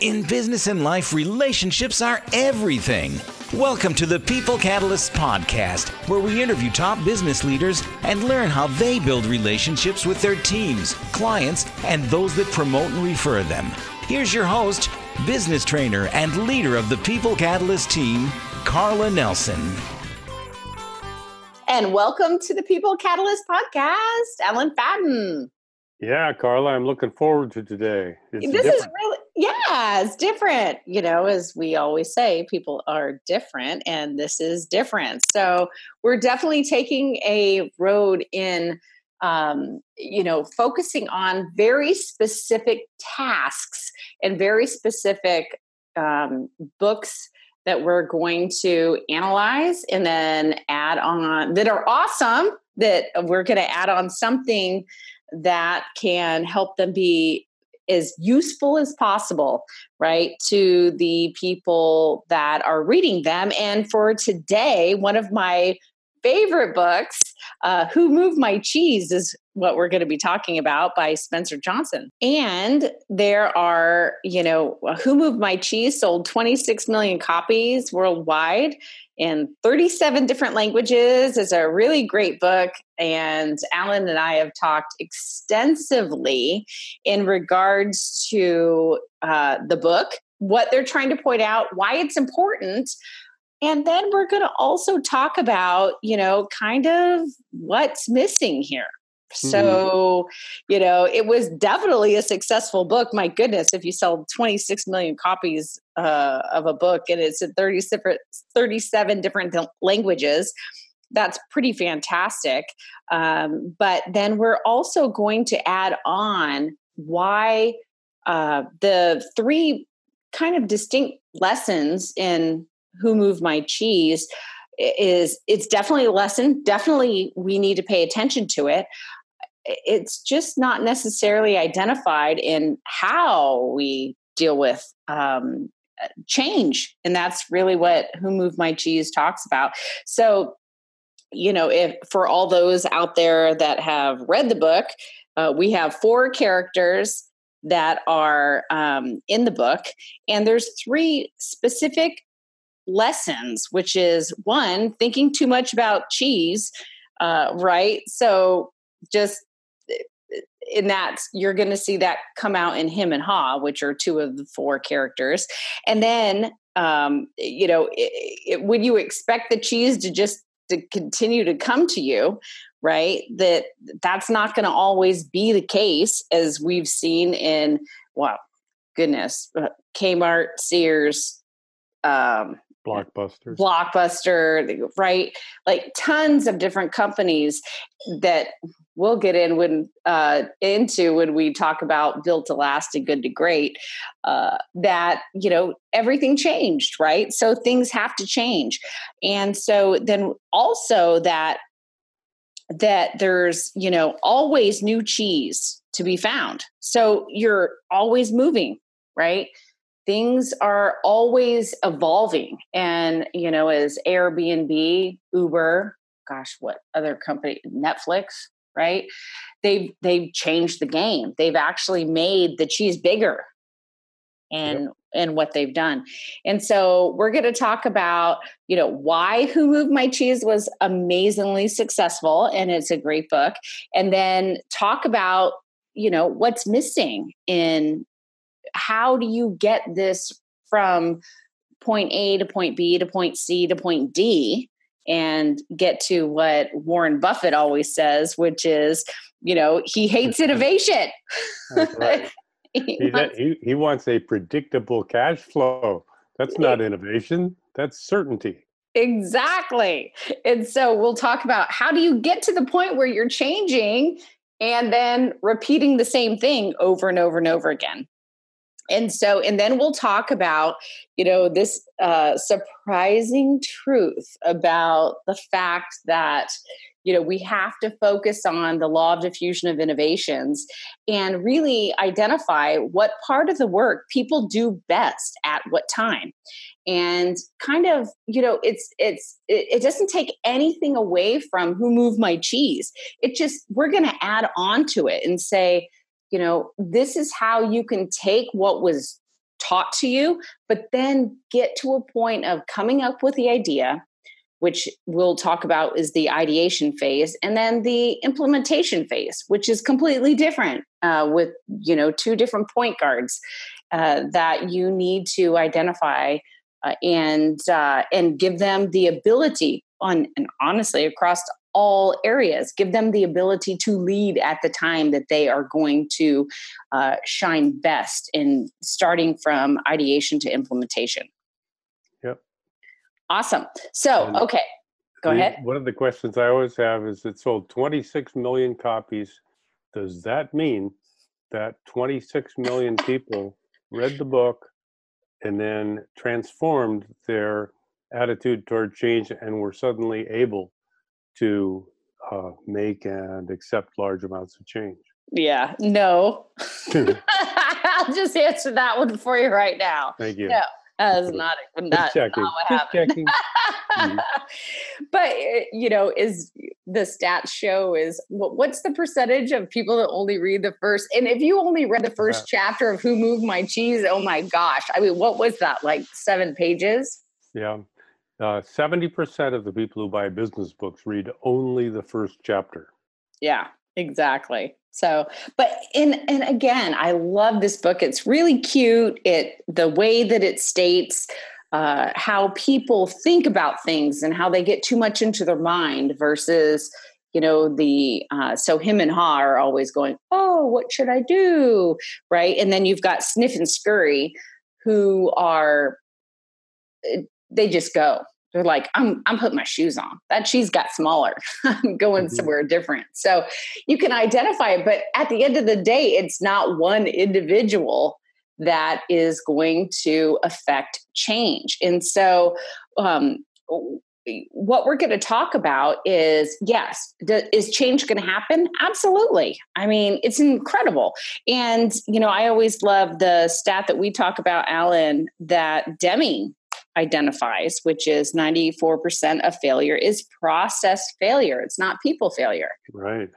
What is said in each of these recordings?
In business and life, relationships are everything. Welcome to the People Catalysts podcast, where we interview top business leaders and learn how they build relationships with their teams, clients, and those that promote and refer them. Here's your host, business trainer, and leader of the People Catalyst team, Karla Nelson. And welcome to the People Catalyst podcast, Allen Fahden. Yeah, Karla, I'm looking forward to today. It's this different. is really, yeah, it's different. You know, as we always say, people are different, and this is different. So we're definitely taking a road in, um, you know, focusing on very specific tasks and very specific um, books that we're going to analyze and then add on that are awesome that we're going to add on something that can help them be as useful as possible, right, to the people that are reading them. And for today, one of my favorite books, uh, Who Moved My Cheese, is what we're going to be talking about by Spencer Johnson. And there are, you know, Who Moved My Cheese sold 26 million copies worldwide in 37 different languages. It's a really great book. And Allen and I have talked extensively in regards to uh, the book, what they're trying to point out, why it's important. And then we're going to also talk about, you know, kind of what's missing here. Mm-hmm. So, you know, it was definitely a successful book. My goodness, if you sell 26 million copies uh, of a book and it's in 30 different, 37 different languages, that's pretty fantastic. Um, but then we're also going to add on why uh, the three kind of distinct lessons in Who Moved My Cheese is it's definitely a lesson. Definitely we need to pay attention to it. It's just not necessarily identified in how we deal with um, change and that's really what who moved my cheese talks about. So you know if for all those out there that have read the book uh, we have four characters that are um, in the book and there's three specific lessons which is one thinking too much about cheese uh, right? So just in that you're going to see that come out in Hem and Haw which are two of the four characters. And then um, you know it, it, would you expect the cheese to just to continue to come to you right that that's not going to always be the case as we've seen in wow goodness uh, kmart sears um, blockbuster blockbuster right? Like tons of different companies that we'll get in when uh, into when we talk about built to last and good to great uh, that you know everything changed right? So things have to change. And so then also that that there's you know always new cheese to be found. So you're always moving right things are always evolving. And you know as airbnb uber gosh what other company netflix right? They've they've changed the game. They've actually made the cheese bigger and yep. and what they've done. And so we're going to talk about you know why who moved my cheese was amazingly successful and it's a great book and then talk about you know what's missing in how do you get this from point a to point b to point c to point d and get to what Warren Buffett always says, which is, you know, he hates innovation. right. he, he, wants, he, he wants a predictable cash flow. That's not innovation, that's certainty. Exactly. And so we'll talk about how do you get to the point where you're changing and then repeating the same thing over and over and over again and so and then we'll talk about you know this uh, surprising truth about the fact that you know we have to focus on the law of diffusion of innovations and really identify what part of the work people do best at what time. And kind of you know it's it's it, doesn't take anything away from who moved my cheese. It just we're going to add on to it and say you know, this is how you can take what was taught to you, but then get to a point of coming up with the idea, which we'll talk about is the ideation phase, and then the implementation phase, which is completely different uh, with you know two different point guards uh, that you need to identify uh, and uh, and give them the ability on and honestly across all areas. Give them the ability to lead at the time that they are going to uh, shine best in starting from ideation to implementation. Yep. Awesome. So and okay go the, ahead. one of the questions i always have is it sold 26 million copies does that mean that 26 million people read the book and then transformed their attitude toward change and were suddenly able to uh, make and accept large amounts of change? Yeah, no. I'll just answer that one for you right now. Thank you. No, that's not, not, not what happened. mm-hmm. But, eh, you know, is the stats show is what's the percentage of people that only read the first? And if you only read the first yeah. chapter of Who Moved My Cheese, oh my gosh. I mean, what was that? Like seven pages? Yeah. Uh, 70% of the people who buy business books read only the first chapter. Yeah, exactly. So, but in and again, I love this book. It's really cute. It the way that it states uh, how people think about things and how they get too much into their mind versus you know the uh, so Hem and Haw are always going oh what should i do right and then you've got sniff and scurry who are eh, they just go. They're like, I'm I'm putting my shoes on. That she's got smaller. I'm going mm-hmm. somewhere different. So you can identify it, but at the end of the day, it's not one individual that is going to affect change. And so um, what we're going to talk about is yes is change going to happen absolutely i mean it's incredible and you know i always love the stat that we talk about allen that deming identifies, which is 94% of failure is process failure. It's not people failure. Right.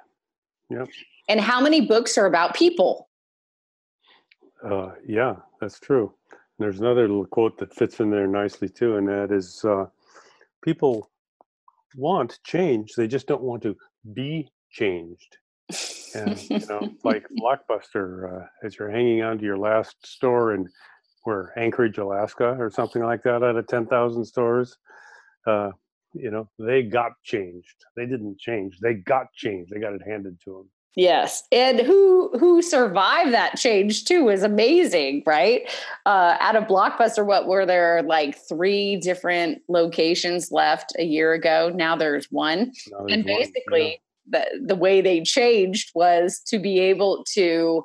Yep. And how many books are about people? Uh, yeah, that's true. There's another little quote that fits in there nicely too, and that is uh, people want change, they just don't want to be changed. And, you know, like Blockbuster, uh, as you're hanging on to your last store and where Anchorage, Alaska, or something like that, out of ten thousand stores. Uh, you know, they got changed. They didn't change. They got changed. They got it handed to them. Yes, and who who survived that change too is amazing, right? Uh, out of Blockbuster, what were there like three different locations left a year ago? Now there's one, now there's and basically one, yeah. the the way they changed was to be able to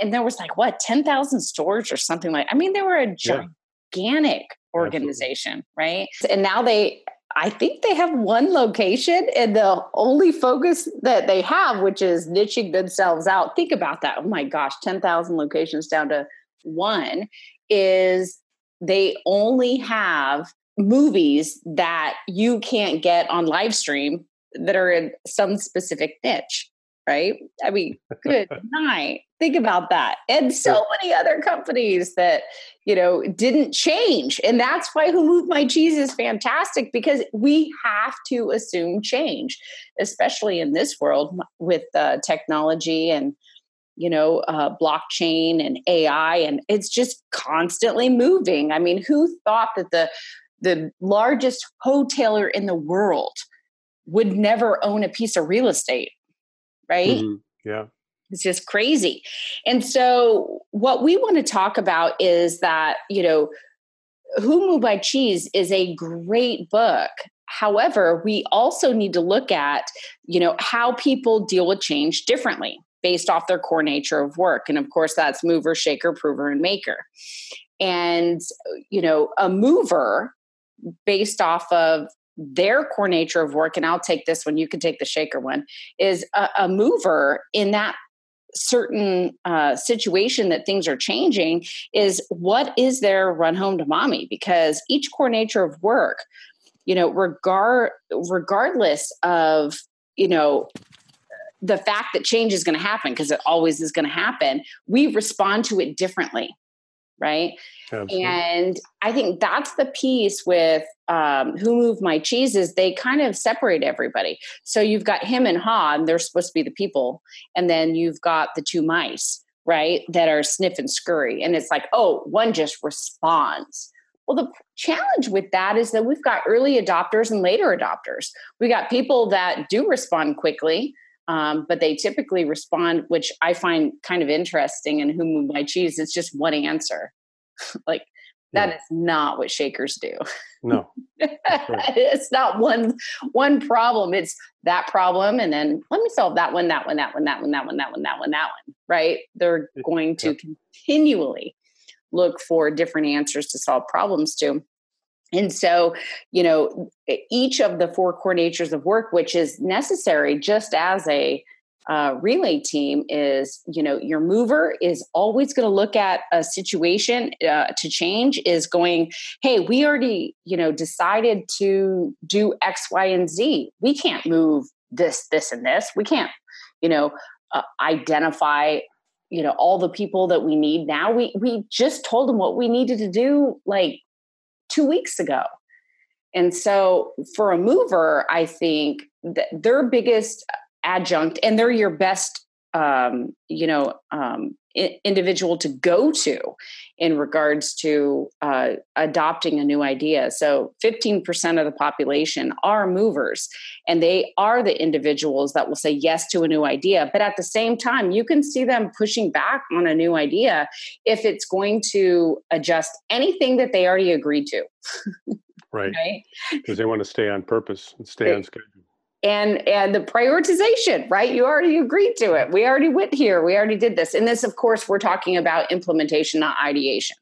and there was like what 10,000 stores or something like I mean they were a gigantic yeah. organization, Absolutely. right? And now they I think they have one location and the only focus that they have which is niching themselves out. Think about that. Oh my gosh, 10,000 locations down to one is they only have movies that you can't get on live stream that are in some specific niche right? I mean, good night. Think about that. And so many other companies that, you know, didn't change. And that's why Who Moved My Cheese is fantastic because we have to assume change, especially in this world with uh, technology and, you know, uh, blockchain and AI. And it's just constantly moving. I mean, who thought that the, the largest hoteler in the world would never own a piece of real estate? right? Mm-hmm. Yeah. It's just crazy. And so, what we want to talk about is that, you know, Who Moved My Cheese is a great book. However, we also need to look at, you know, how people deal with change differently based off their core nature of work. And of course, that's mover, shaker, prover, and maker. And, you know, a mover based off of their core nature of work, and I'll take this one, you can take the shaker one, is a, a mover in that certain uh, situation that things are changing is what is their run home to mommy? Because each core nature of work you know regard regardless of you know the fact that change is going to happen because it always is going to happen we respond to it differently right? Absolutely. And I think that's the piece with um, Who Moved My Cheese is they kind of separate everybody. So you've got Hem and Haw, and they're supposed to be the people. And then you've got the two mice, right, that are sniff and scurry. And it's like, oh, one just responds. Well, the challenge with that is that we've got early adopters and later adopters. We got people that do respond quickly, um, but they typically respond, which I find kind of interesting. And who moved my cheese? It's just one answer. like that yeah. is not what shakers do. No, right. it's not one one problem. It's that problem, and then let me solve that one, that one, that one, that one, that one, that one, that one, that one. Right? They're going to continually look for different answers to solve problems to. And so, you know, each of the four core natures of work, which is necessary just as a uh, relay team, is, you know, your mover is always going to look at a situation uh, to change, is going, hey, we already, you know, decided to do X, Y, and Z. We can't move this, this, and this. We can't, you know, uh, identify you know all the people that we need now we we just told them what we needed to do like 2 weeks ago. And so for a mover i think that their biggest adjunct and they're your best um, you know um, individual to go to in regards to uh, adopting a new idea. So 15% of the population are movers, and they are the individuals that will say yes to a new idea. But at the same time, you can see them pushing back on a new idea if it's going to adjust anything that they already agreed to. right. Because right? they want to stay on purpose and stay on schedule and and the prioritization right? You already agreed to it. We already went here. We already did this. And this of course we're talking about implementation not ideation.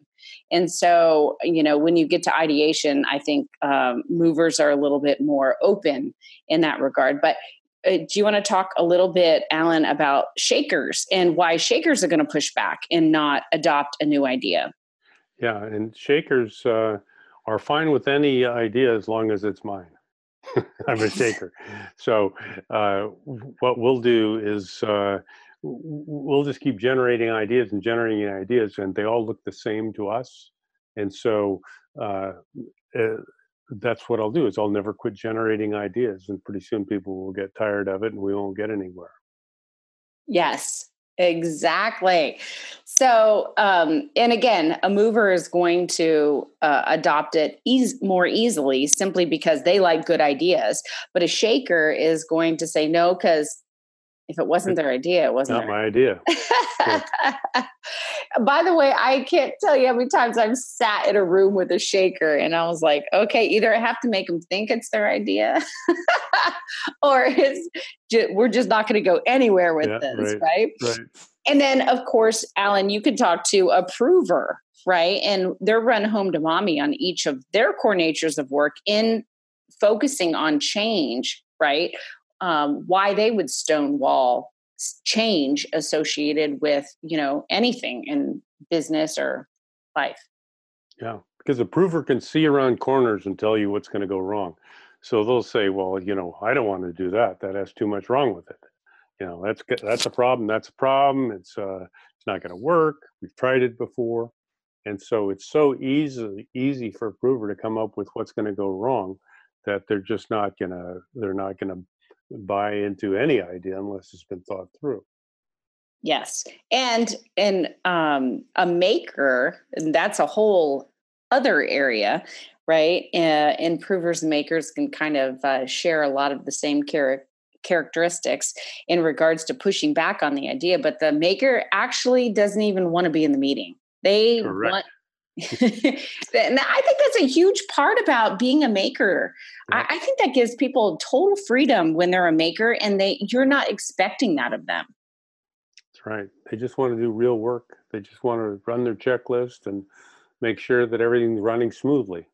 And so you know when you get to ideation i think um, movers are a little bit more open in that regard. But uh, do you want to talk a little bit allen about shakers and why shakers are going to push back and not adopt a new idea? Yeah and shakers uh, are fine with any idea as long as it's mine I'm a shaker. So uh, what we'll do is uh, we'll just keep generating ideas and generating ideas, and they all look the same to us. And so uh, uh, that's what I'll do is I'll never quit generating ideas, and pretty soon people will get tired of it, and we won't get anywhere. Yes, Exactly. So, um, and again, a mover is going to uh, adopt it eas- more easily simply because they like good ideas. But a shaker is going to say no because if it wasn't their idea, it wasn't not my idea. By the way, I can't tell you how many times I've sat in a room with a shaker and I was like, okay, either I have to make them think it's their idea or it's just, we're just not going to go anywhere with yeah, this, right, right? Right. And then, of course, Allen, you can talk to a prover, right? And they're run home to mommy on each of their core natures of work in focusing on change, right? Um, why they would stonewall change associated with you know anything in business or life. Yeah because a prover can see around corners and tell you what's going to go wrong. So they'll say well you know i don't want to do that. That has too much wrong with it. You know that's that's a problem that's a problem. It's uh it's not going to work. We've tried it before. And so it's so easy easy for a prover to come up with what's going to go wrong that they're just not to they're not to buy into any idea unless it's been thought through. Yes, and and um, a maker, and that's a whole other area, right? Uh, improvers and makers can kind of uh, share a lot of the same char- characteristics in regards to pushing back on the idea, but the maker actually doesn't even want to be in the meeting. They Correct. want and I think that's a huge part about being a maker. Yeah. I, I, think that gives people total freedom when they're a maker and they you're not expecting that of them. That's right. They just want to do real work. They just want to run their checklist and make sure that everything's running smoothly.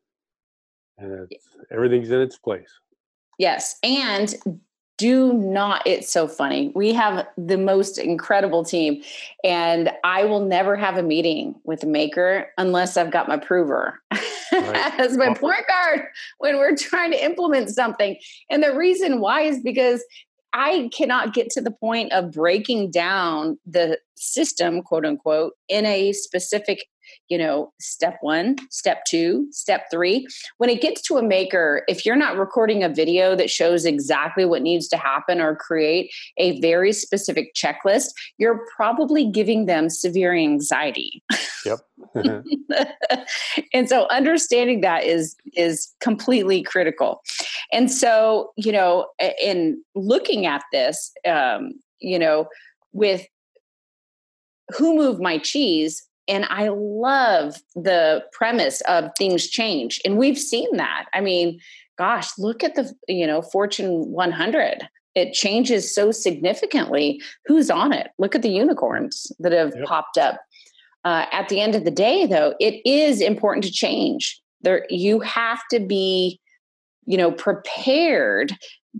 And everything's in its place. Yes. And do not it's so funny. We have the most incredible team and i will never have a meeting with a maker unless i've got my prover. Right. as my point guard when we're trying to implement something. And the reason why is because I cannot get to the point of breaking down the system, quote unquote, in a specific you know, step one, step two, step three. When it gets to a maker, if you're not recording a video that shows exactly what needs to happen or create a very specific checklist, you're probably giving them severe anxiety. Yep. and so understanding that is is completely critical. And so, you know, in looking at this, um, you know, with who moved my cheese and i love the premise of things change and we've seen that. I mean gosh look at the you know fortune 100 it changes so significantly. Who's on it? Look at the unicorns that have yep. popped up. Uh, at the end of the day though it is important to change. There you have to be you know prepared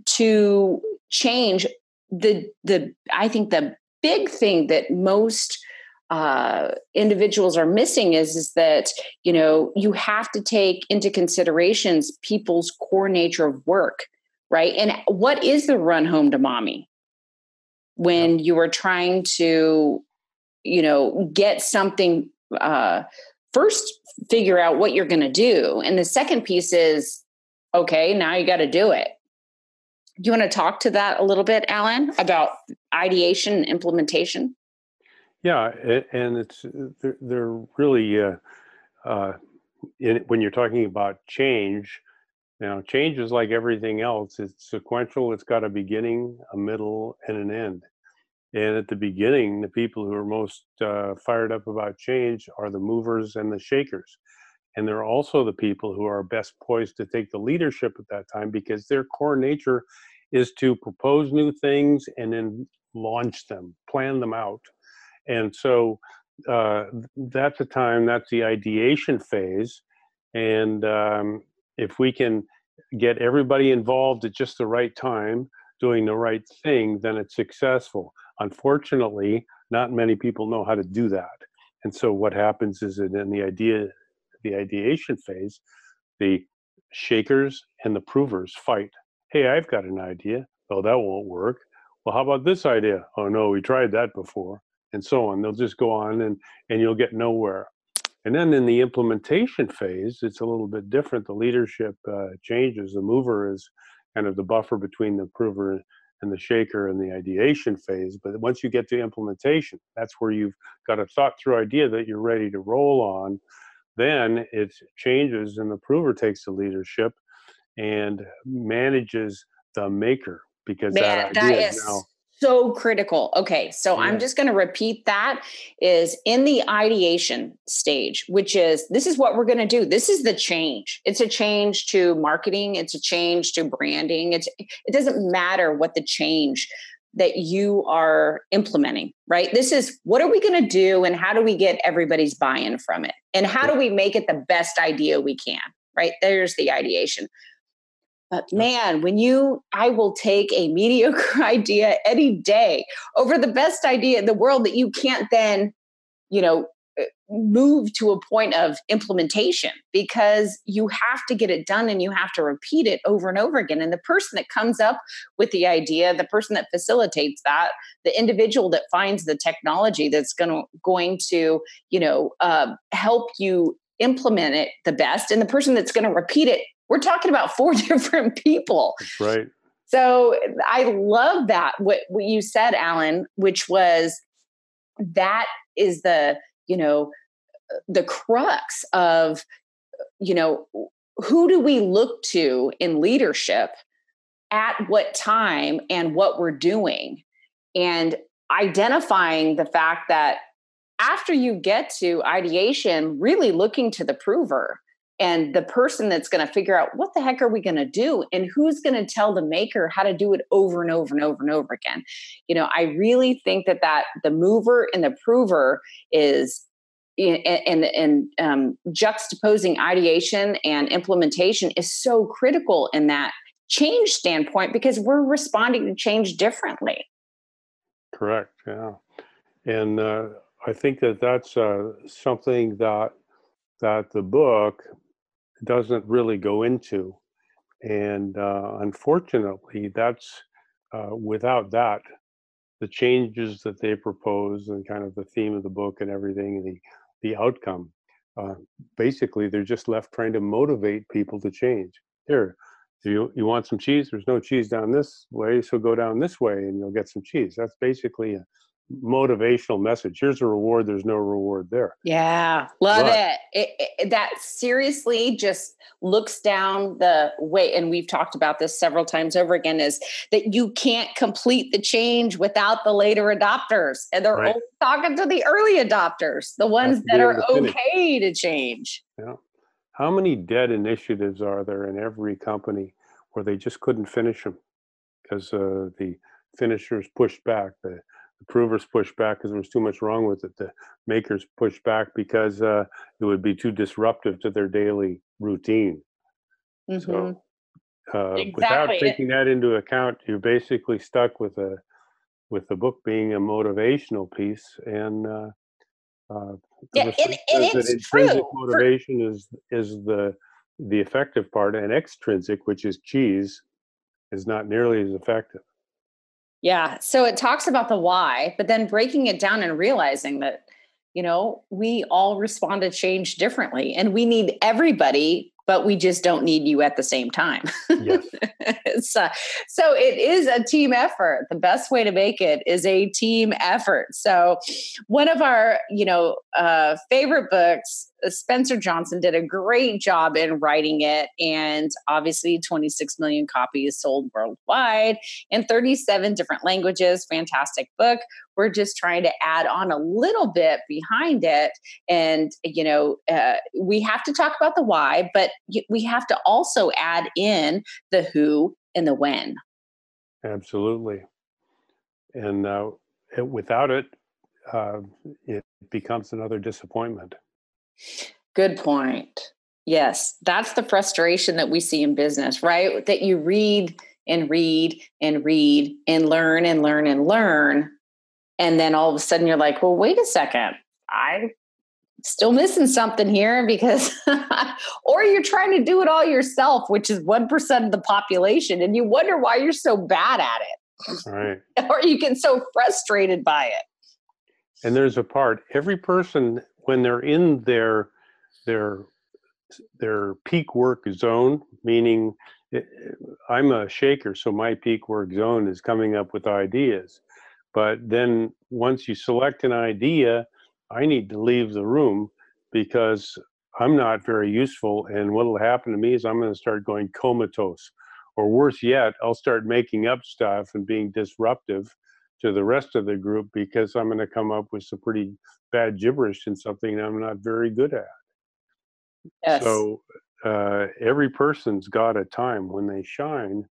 to change. The the i think the big thing that most uh, individuals are missing is is that you know you have to take into considerations people's core nature of work right? And what is the run home to mommy? When you are trying to you know get something uh, first figure out what you're going to do. And the second piece is okay now you got to do it. Do you want to talk to that a little bit, Allen, about ideation and implementation? Yeah, and it's they're, they're really uh, uh, in, when you're talking about change. You know, change is like everything else. It's sequential. It's got a beginning, a middle, and an end. And at the beginning, the people who are most uh, fired up about change are the movers and the shakers. And they're also the people who are best poised to take the leadership at that time because their core nature is to propose new things and then launch them, plan them out. And so uh, that's the time, that's the ideation phase. And um, if we can get everybody involved at just the right time, doing the right thing, then it's successful. Unfortunately, not many people know how to do that. And so what happens is that in the idea the ideation phase, the shakers and the provers fight. Hey, I've got an idea. Oh, that won't work. Well, how about this idea? Oh no, we tried that before, and so on. They'll just go on, and and you'll get nowhere. And then in the implementation phase, it's a little bit different. The leadership uh, changes. The mover is kind of the buffer between the prover and the shaker and the ideation phase. But once you get to implementation, that's where you've got a thought through idea that you're ready to roll on then it changes and the prover takes the leadership and manages the maker because Man, that, that is, is now so critical. Okay, so yeah. I'm just going to repeat that is in the ideation stage, which is this is what we're going to do. This is the change. It's a change to marketing, it's a change to branding. It's it doesn't matter what the change that you are implementing, right? This is what are we going to do and how do we get everybody's buy in from it? And how do we make it the best idea we can, right? There's the ideation. But man, when you, I will take a mediocre idea any day over the best idea in the world that you can't then, you know, move to a point of implementation because you have to get it done and you have to repeat it over and over again. And the person that comes up with the idea the person that facilitates that the individual that finds the technology that's going to going to you know uh, help you implement it the best and the person that's going to repeat it we're talking about four different people. That's right. So i love that what, what you said allen which was that is the you know the crux of you know who do we look to in leadership at what time and what we're doing? And identifying the fact that after you get to ideation really looking to the prover and the person that's going to figure out what the heck are we going to do and who's going to tell the maker how to do it over and over and over and over again you know i really think that that the mover and the prover is and and um, juxtaposing ideation and implementation is so critical in that change standpoint because we're responding to change differently. Correct. Yeah, and uh, I think that that's uh, something that that the book doesn't really go into, and uh, unfortunately, that's uh, without that the changes that they propose and kind of the theme of the book and everything the the outcome. Uh, basically, they're just left trying to motivate people to change. Here, you you want some cheese? There's no cheese down this way, so go down this way and you'll get some cheese. That's basically a motivational message. Here's a reward. There's no reward there. Yeah, love it. It, it. That seriously just looks down the way, and we've talked about this several times over again. Is that you can't complete the change without the later adopters, and they're right. talking to the early adopters, the ones that are to okay to change. Yeah. How many dead initiatives are there in every company where they just couldn't finish them because uh, the finishers pushed back the provers pushed back because there was too much wrong with it. The makers pushed back because uh, it would be too disruptive to their daily routine. Mm-hmm. So, uh, exactly. without taking that into account, you're basically stuck with a with the book being a motivational piece, and uh, uh, yeah, and, and it's intrinsic true. motivation For- is is the the effective part, and extrinsic, which is cheese, is not nearly as effective. Yeah. So it talks about the why, but then breaking it down and realizing that, you know, we all respond to change differently and we need everybody but we just don't need you at the same time. Yes. so, so it is a team effort. The best way to make it is a team effort. So one of our, you know, uh, favorite books, uh, Spencer Johnson did a great job in writing it. And obviously 26 million copies sold worldwide in 37 different languages. Fantastic book. We're just trying to add on a little bit behind it. And, you know, uh, we have to talk about the why, but we have to also add in the who and the when. Absolutely. And uh, without it, uh, it becomes another disappointment. Good point. Yes, that's the frustration that we see in business, right? That you read and read and read and learn and learn and learn. And then all of a sudden you're like, well, wait a second. I still missing something here because or you're trying to do it all yourself which is 1% of the population and you wonder why you're so bad at it. Right. Or you get so frustrated by it. And there's a part every person when they're in their their their peak work zone meaning eh, i'm a shaker so my peak work zone is coming up with ideas. But then once you select an idea I need to leave the room because I'm not very useful. And what will happen to me is I'm going to start going comatose. Or worse yet, I'll start making up stuff and being disruptive to the rest of the group because I'm going to come up with some pretty bad gibberish in something I'm not very good at. Yes. So uh, every person's got a time when they shine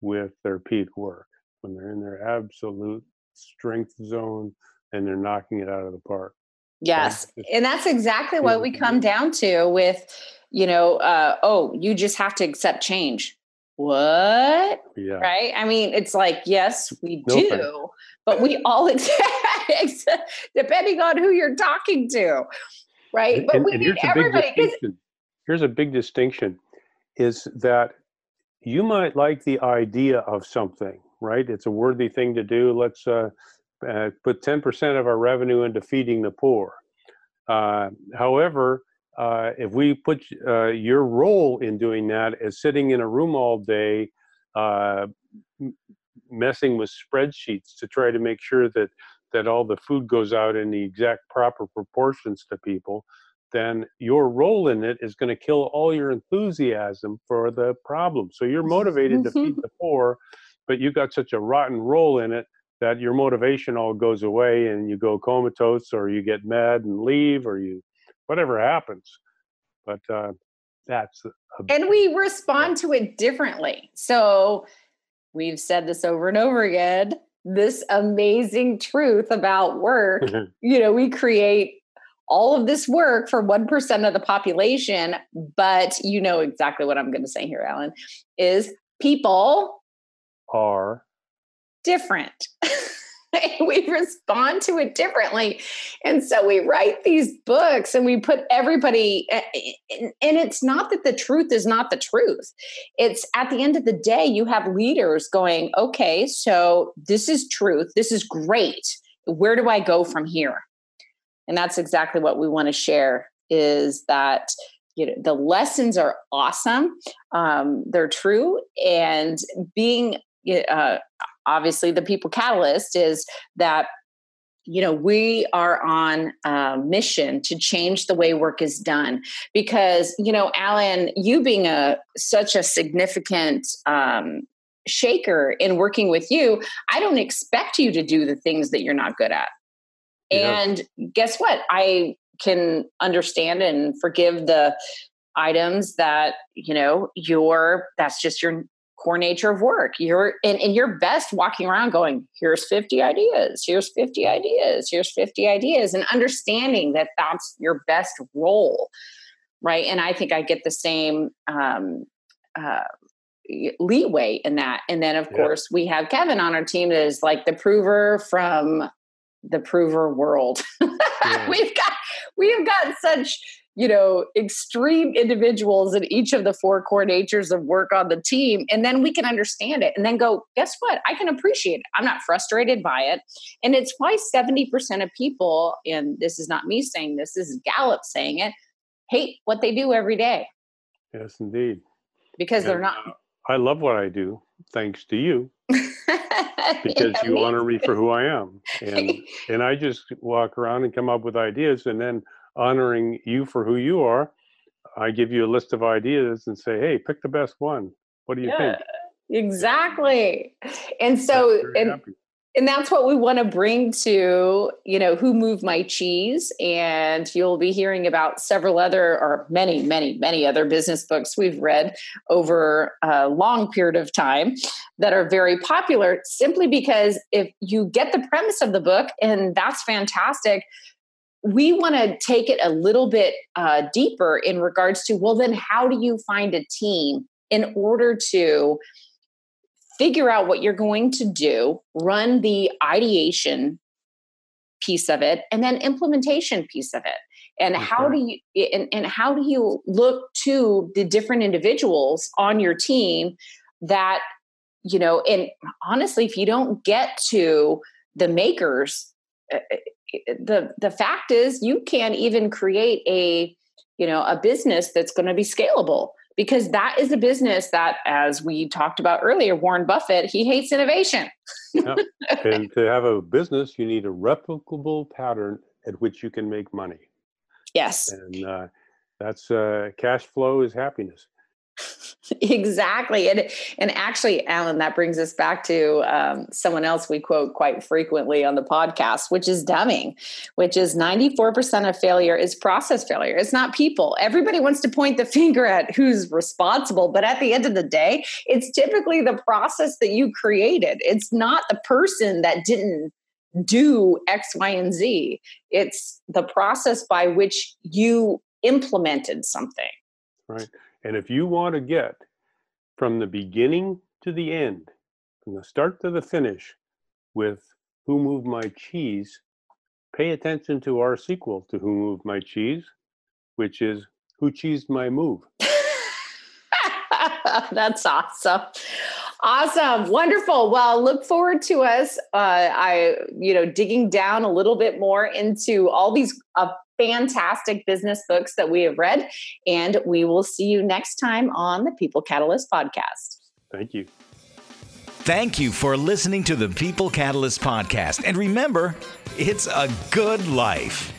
with their peak work, when they're in their absolute strength zone and they're knocking it out of the park. Yes. And that's exactly what we come down to with, you know, uh, oh, you just have to accept change. What? Yeah. Right? I mean, it's like, yes, we no do, but we all accept, depending on who you're talking to. Right. But and, we and need everybody. Here's a big distinction is that you might like the idea of something, right? It's a worthy thing to do. Let's uh, uh, put 10% of our revenue into feeding the poor. Uh, however, uh, if we put uh, your role in doing that as sitting in a room all day, uh, messing with spreadsheets to try to make sure that that all the food goes out in the exact proper proportions to people, then your role in it is going to kill all your enthusiasm for the problem. So you're motivated to feed the poor, but you got such a rotten role in it that your motivation all goes away and you go comatose or you get mad and leave or you whatever happens. But uh, that's a, and we respond to it differently. So we've said this over and over again this amazing truth about work you know we create all of this work for 1% of the population but you know exactly what i'm going to say here allen is people are different. we respond to it differently. And so we write these books and we put everybody, and it's not that the truth is not the truth. It's at the end of the day, you have leaders going, okay, so this is truth. This is great. Where do I go from here? and that's exactly what we want to share is that you know the lessons are awesome um, they're true and being uh, obviously the people catalyst is that you know we are on a mission to change the way work is done. Because you know allen you being a such a significant um, shaker in working with you i don't expect you to do the things that you're not good at. Yeah. and guess what? I can understand and forgive the items that you know your that's just your core nature of work. You're and, and you're best walking around going, here's 50 ideas, here's 50 ideas, here's 50 ideas, and understanding that that's your best role. Right. And I think I get the same um, uh, leeway in that. And then, of yeah. course, we have Kevin on our team that is like the prover from the prover world. Yeah. we've got we've got such you know, extreme individuals in each of the four core natures of work on the team. And then we can understand it and then go, guess what? I can appreciate it. I'm not frustrated by it. And it's why 70% of people, and this is not me saying this, this is Gallup saying it, hate what they do every day. Yes, indeed. Because and, they're not. Uh, I love what I do, thanks to you. because yeah, you honor me for who I am. And and I just walk around and come up with ideas and then honoring you for who you are, I give you a list of ideas and say, hey, pick the best one. What do you yeah, think? Exactly. And so, and, happy. and that's what we want to bring to, you know, Who Moved My Cheese. And you'll be hearing about several other, or many, many, many other business books we've read over a long period of time that are very popular simply because if you get the premise of the book, and that's fantastic we want to take it a little bit uh, deeper in regards to well then how do you find a team in order to figure out what you're going to do run the ideation piece of it and then implementation piece of it and okay. how do you and, and how do you look to the different individuals on your team that you know and honestly if you don't get to the makers the the fact is you can't even create a you know a business that's going to be scalable because that is a business that as we talked about earlier warren buffett he hates innovation. Yeah. and to have a business you need a replicable pattern at which you can make money. Yes. And uh, that's uh, cash flow is happiness exactly and and actually allen that brings us back to um, someone else we quote quite frequently on the podcast which is deming which is 94% of failure is process failure. It's not people. Everybody wants to point the finger at who's responsible but at the end of the day it's typically the process that you created. It's not the person that didn't do x y and z. It's the process by which you implemented something. Right and if you want to get from the beginning to the end, from the start to the finish with Who Moved My Cheese, pay attention to our sequel to Who Moved My Cheese, which is Who Cheesed My Move. That's awesome. Awesome. Wonderful. Well, look forward to us. Uh, I, you know, digging down a little bit more into all these uh, fantastic business books that we have read. And we will see you next time on the People Catalyst podcast. Thank you. Thank you for listening to the People Catalyst podcast. And remember, it's a good life.